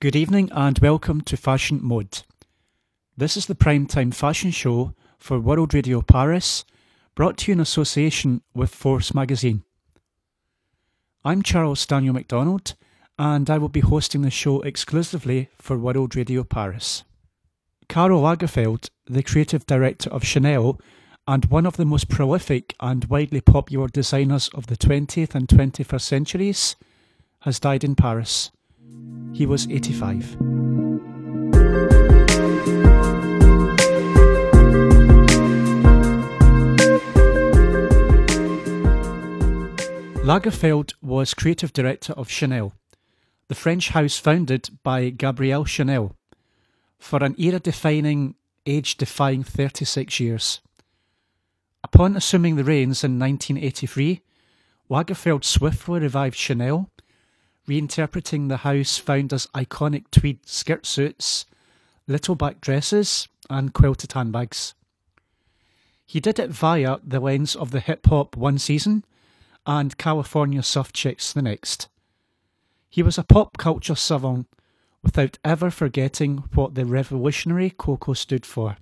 Good evening and welcome to Fashion Mode. This is the primetime fashion show for World Radio Paris, brought to you in association with Force magazine. I'm Charles Daniel MacDonald, and I will be hosting the show exclusively for World Radio Paris. Karl Lagerfeld, the creative director of Chanel and one of the most prolific and widely popular designers of the 20th and 21st centuries, has died in Paris. He was 85. Lagerfeld was creative director of Chanel, the French house founded by Gabrielle Chanel, for an era defining, age defying 36 years. Upon assuming the reins in 1983, Lagerfeld swiftly revived Chanel reinterpreting the house founder's iconic tweed skirt suits, little back dresses, and quilted handbags. He did it via the lens of the hip hop one season and California soft chicks the next. He was a pop culture savant without ever forgetting what the revolutionary Coco stood for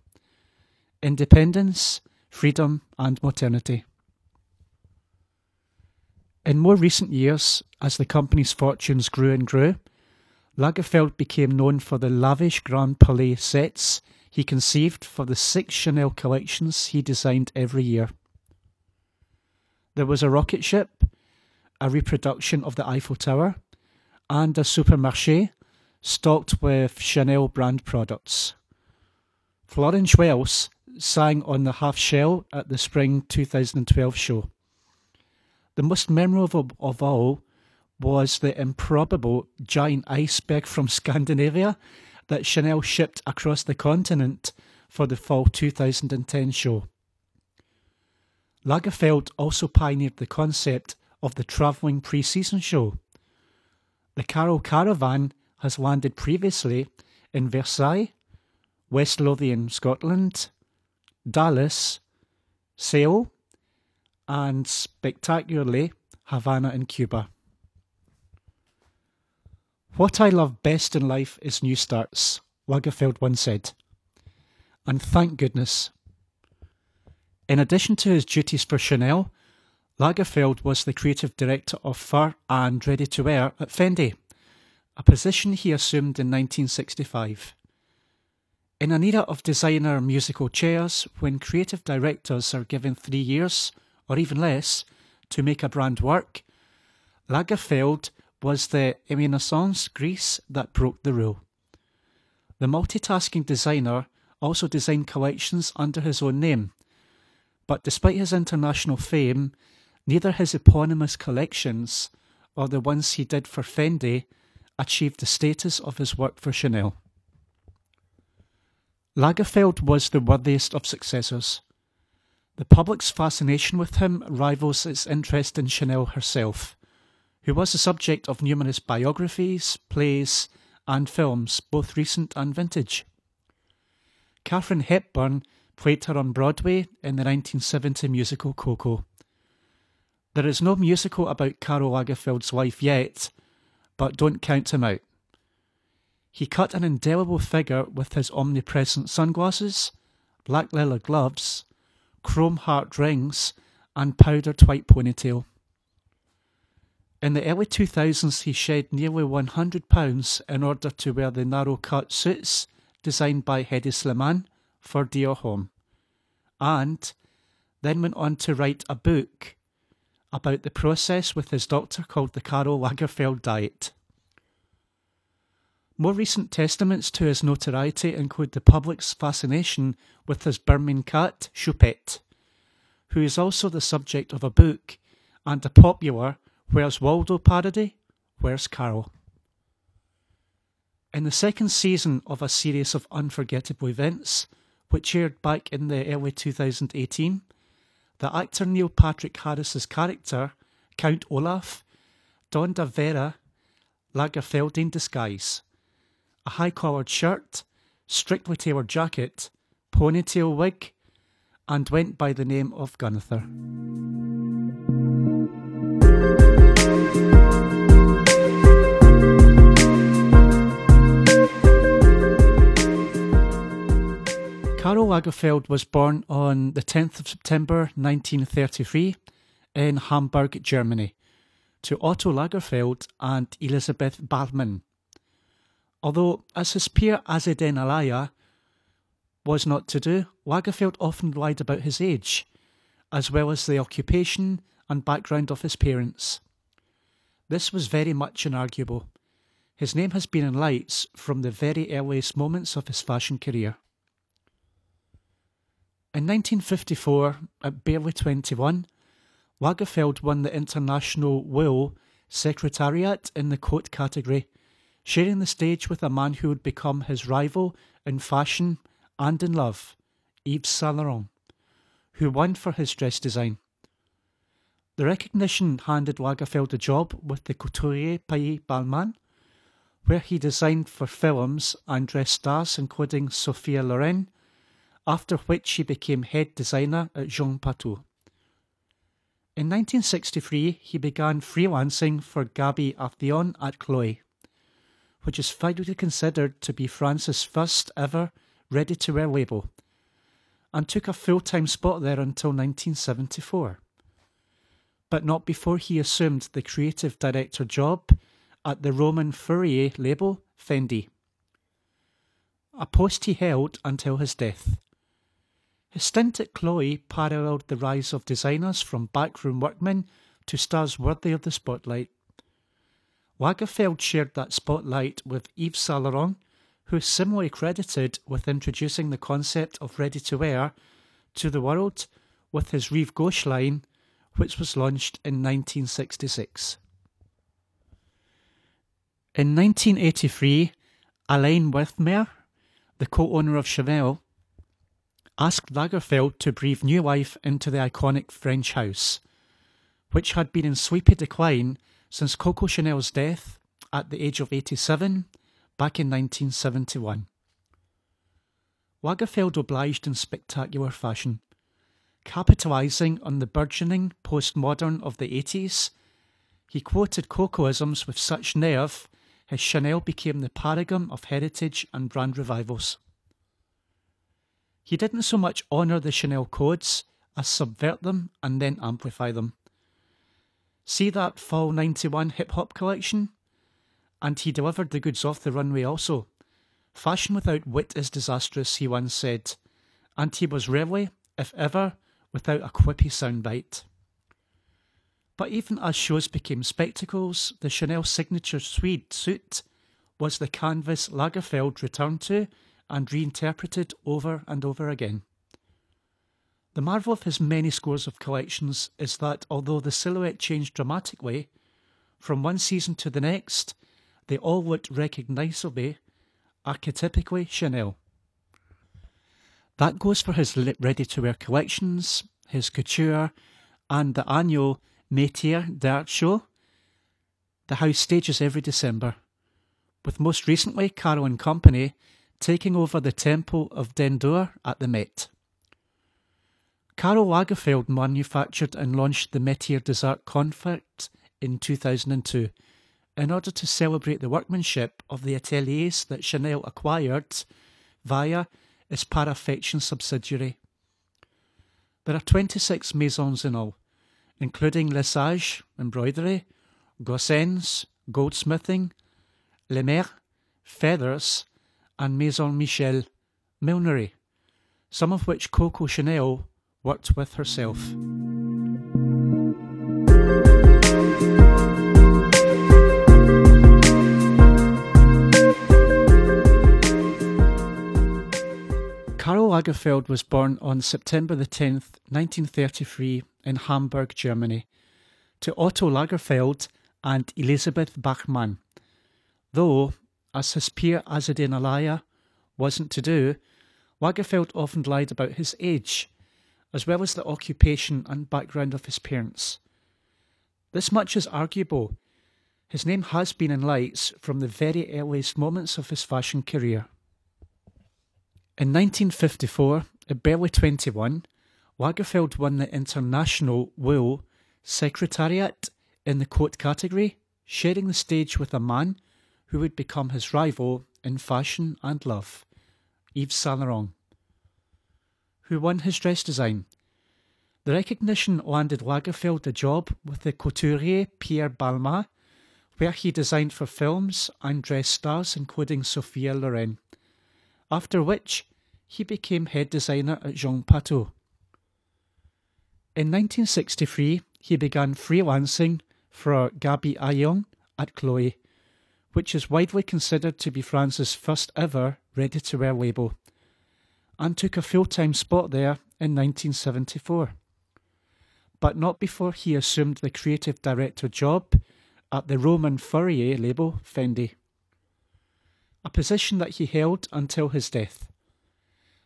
independence, freedom, and modernity. In more recent years, as the company's fortunes grew and grew, Lagerfeld became known for the lavish Grand Palais sets he conceived for the six Chanel collections he designed every year. There was a rocket ship, a reproduction of the Eiffel Tower, and a supermarché stocked with Chanel brand products. Florence Welch sang on the half shell at the spring 2012 show. The most memorable of all was the improbable giant iceberg from Scandinavia that Chanel shipped across the continent for the fall 2010 show. Lagerfeld also pioneered the concept of the travelling pre-season show. The Karl Caravan has landed previously in Versailles, West Lothian, Scotland, Dallas, Seoul, and spectacularly Havana in Cuba. What I love best in life is new starts, Lagerfeld once said. And thank goodness. In addition to his duties for Chanel, Lagerfeld was the creative director of fur and ready to wear at Fendi, a position he assumed in 1965. In an era of designer musical chairs, when creative directors are given three years, or even less, to make a brand work, Lagerfeld was the renaissance Greece that broke the rule. The multitasking designer also designed collections under his own name, but despite his international fame, neither his eponymous collections or the ones he did for Fendi achieved the status of his work for Chanel. Lagerfeld was the worthiest of successors. The public's fascination with him rivals its interest in Chanel herself, who was the subject of numerous biographies, plays, and films, both recent and vintage. Katharine Hepburn played her on Broadway in the 1970 musical Coco. There is no musical about Karl Lagerfeld's life yet, but don't count him out. He cut an indelible figure with his omnipresent sunglasses, black leather gloves, chrome heart rings, and powdered white ponytail. In the early 2000s, he shed nearly £100 in order to wear the narrow cut suits designed by Hedi Slimane for Dior Homme, and then went on to write a book about the process with his doctor called the Karl Lagerfeld Diet. More recent testaments to his notoriety include the public's fascination with his Birman cat, Choupette, who is also the subject of a book and a popular Where's Waldo parody, Where's Karl? In the second season of a series of unforgettable events, which aired back in the early 2018, the actor Neil Patrick Harris's character, Count Olaf, donned a Vera Lagerfeldian disguise a high collared shirt, strictly tailored jacket, ponytail wig, and went by the name of Gunther. Karl Lagerfeld was born on the 10th of September 1933 in Hamburg, Germany, to Otto Lagerfeld and Elisabeth Bahlmann. Although, as his peer Azzedine Alaïa was not to do, Lagerfeld often lied about his age, as well as the occupation and background of his parents. This was very much inarguable. His name has been in lights from the very earliest moments of his fashion career. In 1954, at barely 21, Lagerfeld won the International Wool Secretariat in the coat category, sharing the stage with a man who would become his rival in fashion and in love, Yves Saint Laurent, who won for his dress design. The recognition handed Lagerfeld a job with the Couturier Pierre Balmain, where he designed for films and dress stars including Sophia Loren, after which he became head designer at Jean Patou. In 1963, he began freelancing for Gaby Aghion at Chloe, which is widely considered to be France's first ever ready to wear label, and took a full time spot there until 1974 but not before he assumed the creative director job at the Roman Furrier label Fendi, a post he held until his death. His stint at Chloe paralleled the rise of designers from backroom workmen to stars worthy of the spotlight. Lagerfeld shared that spotlight with Yves Saint Laurent, who is similarly credited with introducing the concept of ready to wear to the world with his Rive Gauche line which was launched in 1966. In 1983, Alain Wertheimer, the co owner of Chanel, asked Lagerfeld to breathe new life into the iconic French house, which had been in sleepy decline since Coco Chanel's death at the age of 87 back in 1971. Lagerfeld obliged in spectacular fashion Capitalising on the burgeoning postmodern of the 80s, he quoted Cocoisms with such nerve, his Chanel became the paragon of heritage and brand revivals. He didn't so much honour the Chanel codes as subvert them and then amplify them. See that Fall 91 hip hop collection? And he delivered the goods off the runway also. Fashion without wit is disastrous, he once said, and he was rarely, if ever, without a quippy soundbite. But even as shows became spectacles, the Chanel signature tweed suit was the canvas Lagerfeld returned to and reinterpreted over and over again. The marvel of his many scores of collections is that although the silhouette changed dramatically, from one season to the next, they all looked recognisably, archetypically Chanel. That goes for his ready to wear collections, his couture, and the annual Métier d'Art Show. The house stages every December, with most recently Karl and Company taking over the Temple of Dendur at the Met. Karl Lagerfeld manufactured and launched the Métier des Arts Confect in 2002 in order to celebrate the workmanship of the ateliers that Chanel acquired via its Paraffection subsidiary. There are 26 maisons in all, including Lesage, embroidery, Goossens, goldsmithing, Lemarié, feathers, and Maison Michel, millinery, some of which Coco Chanel worked with herself. Karl Lagerfeld was born on September the 10th, 1933, in Hamburg, Germany, to Otto Lagerfeld and Elisabeth Bachmann. Though, as his peer Azzedine Alaïa wasn't to do, Lagerfeld often lied about his age, as well as the occupation and background of his parents. This much is arguable. His name has been in lights from the very earliest moments of his fashion career. In 1954, at barely 21, Lagerfeld won the International Wool Secretariat in the coat category, sharing the stage with a man who would become his rival in fashion and love, Yves Saint Laurent. Who won his dress design. The recognition landed Lagerfeld a job with the couturier Pierre Balmain, where he designed for films and dress stars including Sophia Loren, after which he became head designer at Jean Patou. In 1963, he began freelancing for Gaby Aghion at Chloe, which is widely considered to be France's first ever ready to wear label, and took a full time spot there in 1974. But not before he assumed the creative director job at the Roman Furrier label Fendi, a position that he held until his death.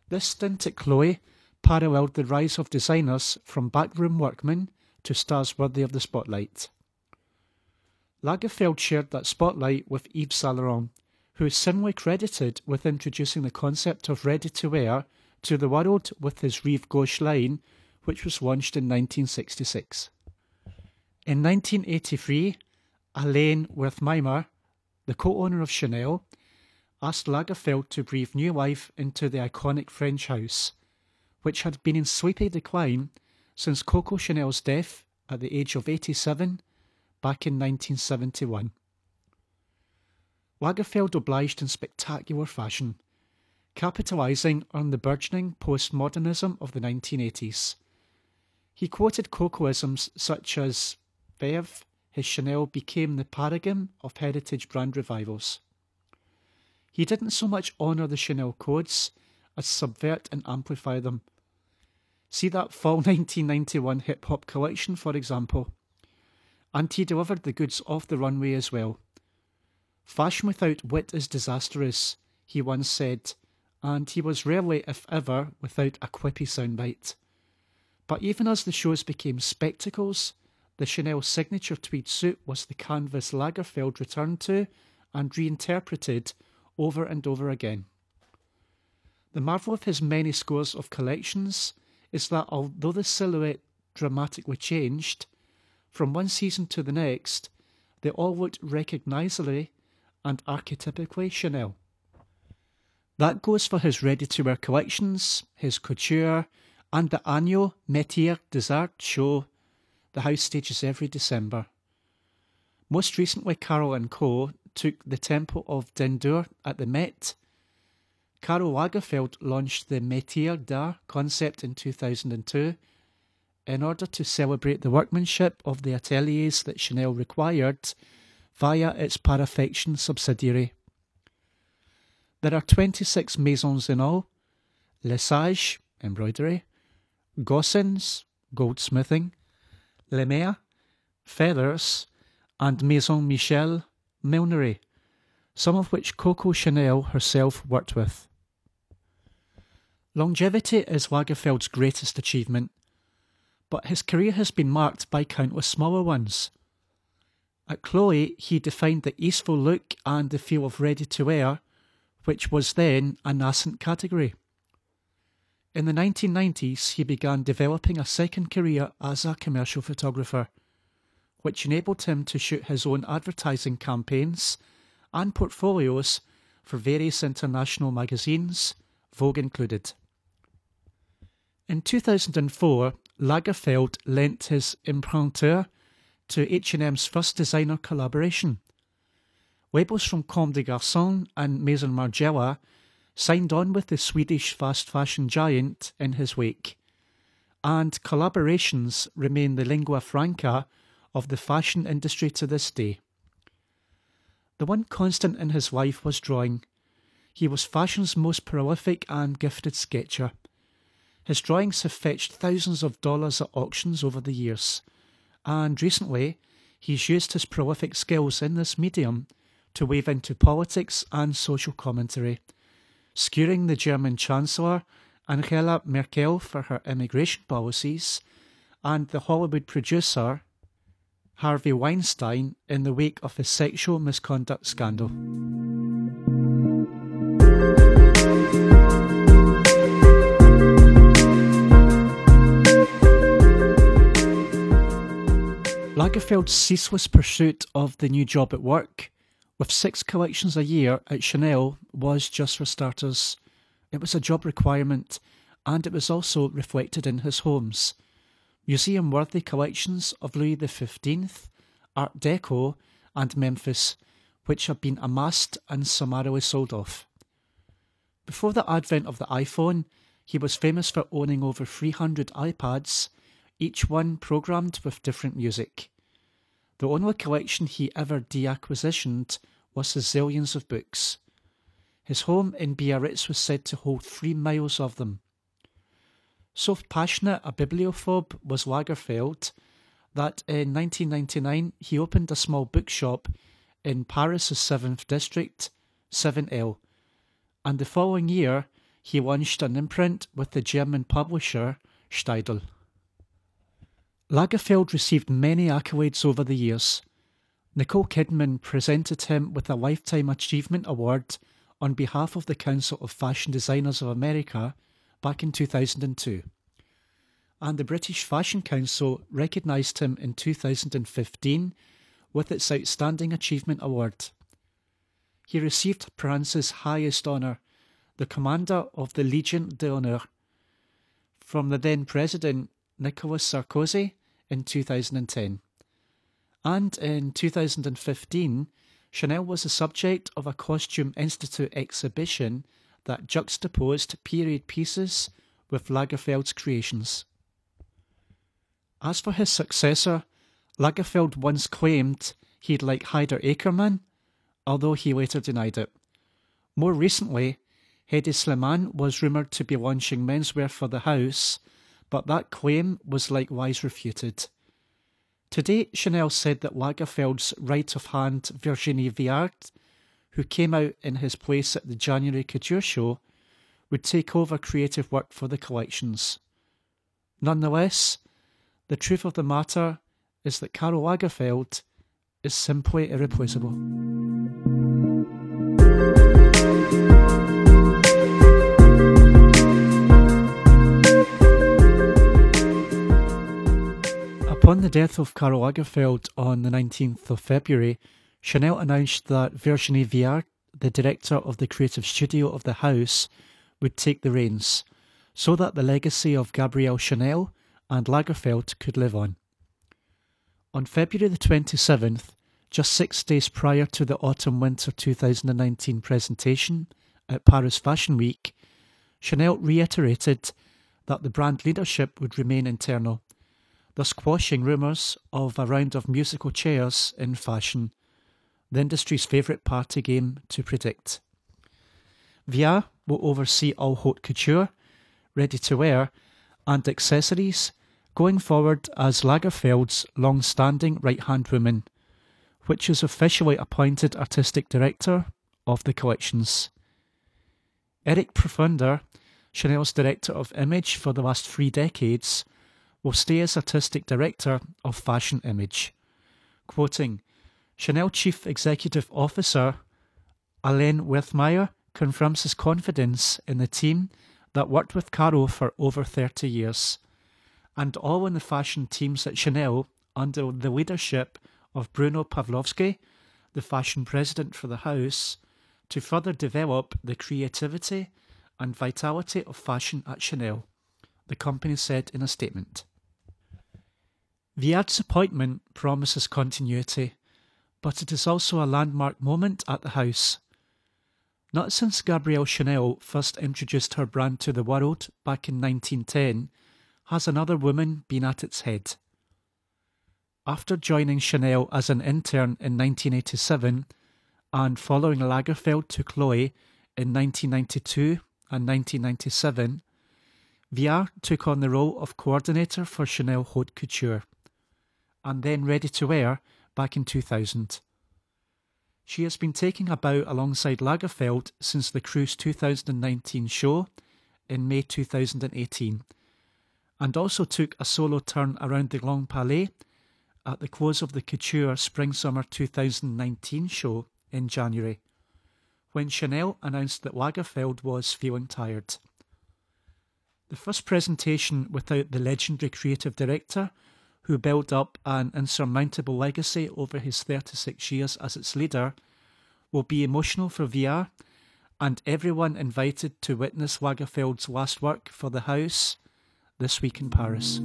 This stint at Chloe paralleled the rise of designers from backroom workmen to stars worthy of the spotlight. Lagerfeld shared that spotlight with Yves Saint Laurent, who is similarly credited with introducing the concept of ready to wear to the world with his Rive Gauche line, which was launched in 1966. In 1983, Alain Wertheimer, the co owner of Chanel, asked Lagerfeld to breathe new life into the iconic French house, which had been in sleepy decline since Coco Chanel's death at the age of 87 back in 1971. Lagerfeld obliged in spectacular fashion, capitalising on the burgeoning postmodernism of the 1980s. He quoted Cocoisms such as Veuve, his Chanel became the paragon of heritage brand revivals. He didn't so much honour the Chanel codes as subvert and amplify them. See that fall 1991 hip hop collection, for example. And he delivered the goods off the runway as well. Fashion without wit is disastrous, he once said, and he was rarely, if ever, without a quippy soundbite. But even as the shows became spectacles, the Chanel signature tweed suit was the canvas Lagerfeld returned to and reinterpreted over and over again. The marvel of his many scores of collections is that although the silhouette dramatically changed, from one season to the next, they all looked recognisably and archetypically Chanel. That goes for his ready to wear collections, his couture, and the annual Métier des Arts show the house stages every December. Most recently, Karl and Co. took the Temple of Dendur at the Met. Karl Lagerfeld launched the Métier d'Art concept in 2002 in order to celebrate the workmanship of the ateliers that Chanel required via its Paraffection subsidiary. There are 26 maisons in all Lesage, embroidery, Goossens, goldsmithing, Lemarié, feathers, and Maison Michel, millinery, some of which Coco Chanel herself worked with. Longevity is Lagerfeld's greatest achievement, but his career has been marked by countless smaller ones. At Chloe, he defined the easeful look and the feel of ready to wear, which was then a nascent category. In the 1990s, he began developing a second career as a commercial photographer, which enabled him to shoot his own advertising campaigns and portfolios for various international magazines, Vogue included. In 2004, Lagerfeld lent his imprimatur to H&M's first designer collaboration. Labels from Comme des Garçons and Maison Margiela signed on with the Swedish fast fashion giant in his wake, and collaborations remain the lingua franca of the fashion industry to this day. The one constant in his life was drawing. He was fashion's most prolific and gifted sketcher. His drawings have fetched thousands of dollars at auctions over the years, and recently he's used his prolific skills in this medium to weave into politics and social commentary, skewering the German Chancellor Angela Merkel for her immigration policies and the Hollywood producer Harvey Weinstein in the wake of his sexual misconduct scandal. Lagerfeld's ceaseless pursuit of the new job at work, with six collections a year at Chanel, was just for starters. It was a job requirement, and it was also reflected in his homes. Museum worthy collections of Louis XV, Art Deco, and Memphis, which have been amassed and summarily sold off. Before the advent of the iPhone, he was famous for owning over 300 iPods, each one programmed with different music. The only collection he ever deacquisitioned was his zillions of books. His home in Biarritz was said to hold three miles of them. So passionate a bibliophobe was Lagerfeld that in 1999 he opened a small bookshop in Paris' 7th district, 7L, and the following year he launched an imprint with the German publisher Steidl. Lagerfeld received many accolades over the years. Nicole Kidman presented him with a Lifetime Achievement Award on behalf of the Council of Fashion Designers of America back in 2002. And the British Fashion Council recognised him in 2015 with its Outstanding Achievement Award. He received France's highest honour, the Commander of the Legion d'Honneur, from the then President Nicolas Sarkozy in 2010. And in 2015, Chanel was the subject of a Costume Institute exhibition that juxtaposed period pieces with Lagerfeld's creations. As for his successor, Lagerfeld once claimed he'd like Haider Ackermann, although he later denied it. More recently, Hedi Slimane was rumoured to be launching menswear for the house, but that claim was likewise refuted. Today, Chanel said that Lagerfeld's right of hand Virginie Viard, who came out in his place at the January Couture Show, would take over creative work for the collections. Nonetheless, the truth of the matter is that Karl Lagerfeld is simply irreplaceable. Upon the death of Karl Lagerfeld on the 19th of February, Chanel announced that Virginie Viard, the director of the creative studio of the house, would take the reins, so that the legacy of Gabrielle Chanel and Lagerfeld could live on. On February the 27th, just six days prior to the autumn winter 2019 presentation at Paris Fashion Week, Chanel reiterated that the brand leadership would remain internal thus quashing rumours of a round of musical chairs in fashion, the industry's favourite party game to predict. Viard will oversee all haute couture, ready to wear, and accessories going forward as Lagerfeld's long standing right hand woman, which is officially appointed artistic director of the collections. Eric Pfrunder, Chanel's director of image for the last three decades, will stay as artistic director of Fashion Image. Quoting, Chanel Chief Executive Officer Alain Wertheimer confirms his confidence in the team that worked with Karl for over 30 years, and all in the fashion teams at Chanel under the leadership of Bruno Pavlovsky, the fashion president for the house, to further develop the creativity and vitality of fashion at Chanel, the company said in a statement. Viard's appointment promises continuity, but it is also a landmark moment at the house. Not since Gabrielle Chanel first introduced her brand to the world back in 1910 has another woman been at its head. After joining Chanel as an intern in 1987 and following Lagerfeld to Chloe in 1992 and 1997, Viard took on the role of coordinator for Chanel Haute Couture and then ready to wear back in 2000. She has been taking a bow alongside Lagerfeld since the Cruise 2019 show in May 2018, and also took a solo turn around the Grand Palais at the close of the Couture Spring Summer 2019 show in January, when Chanel announced that Lagerfeld was feeling tired. The first presentation without the legendary creative director who built up an insurmountable legacy over his 36 years as its leader, will be emotional for Viard and everyone invited to witness Lagerfeld's last work for the house, This Week in Paris.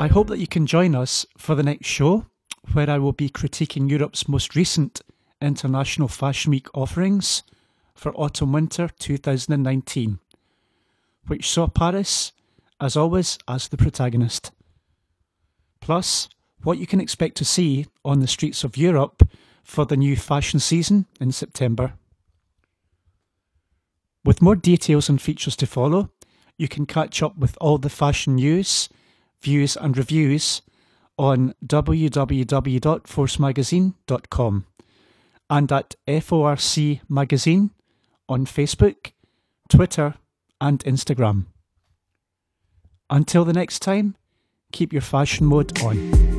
I hope that you can join us for the next show, where I will be critiquing Europe's most recent International Fashion Week offerings for autumn winter 2019, which saw Paris, as always, as the protagonist. Plus, what you can expect to see on the streets of Europe for the new fashion season in September. With more details and features to follow, you can catch up with all the fashion news views, and reviews on www.forcemagazine.com and at FORC Magazine on Facebook, Twitter, and Instagram. Until the next time, keep your fashion mode on.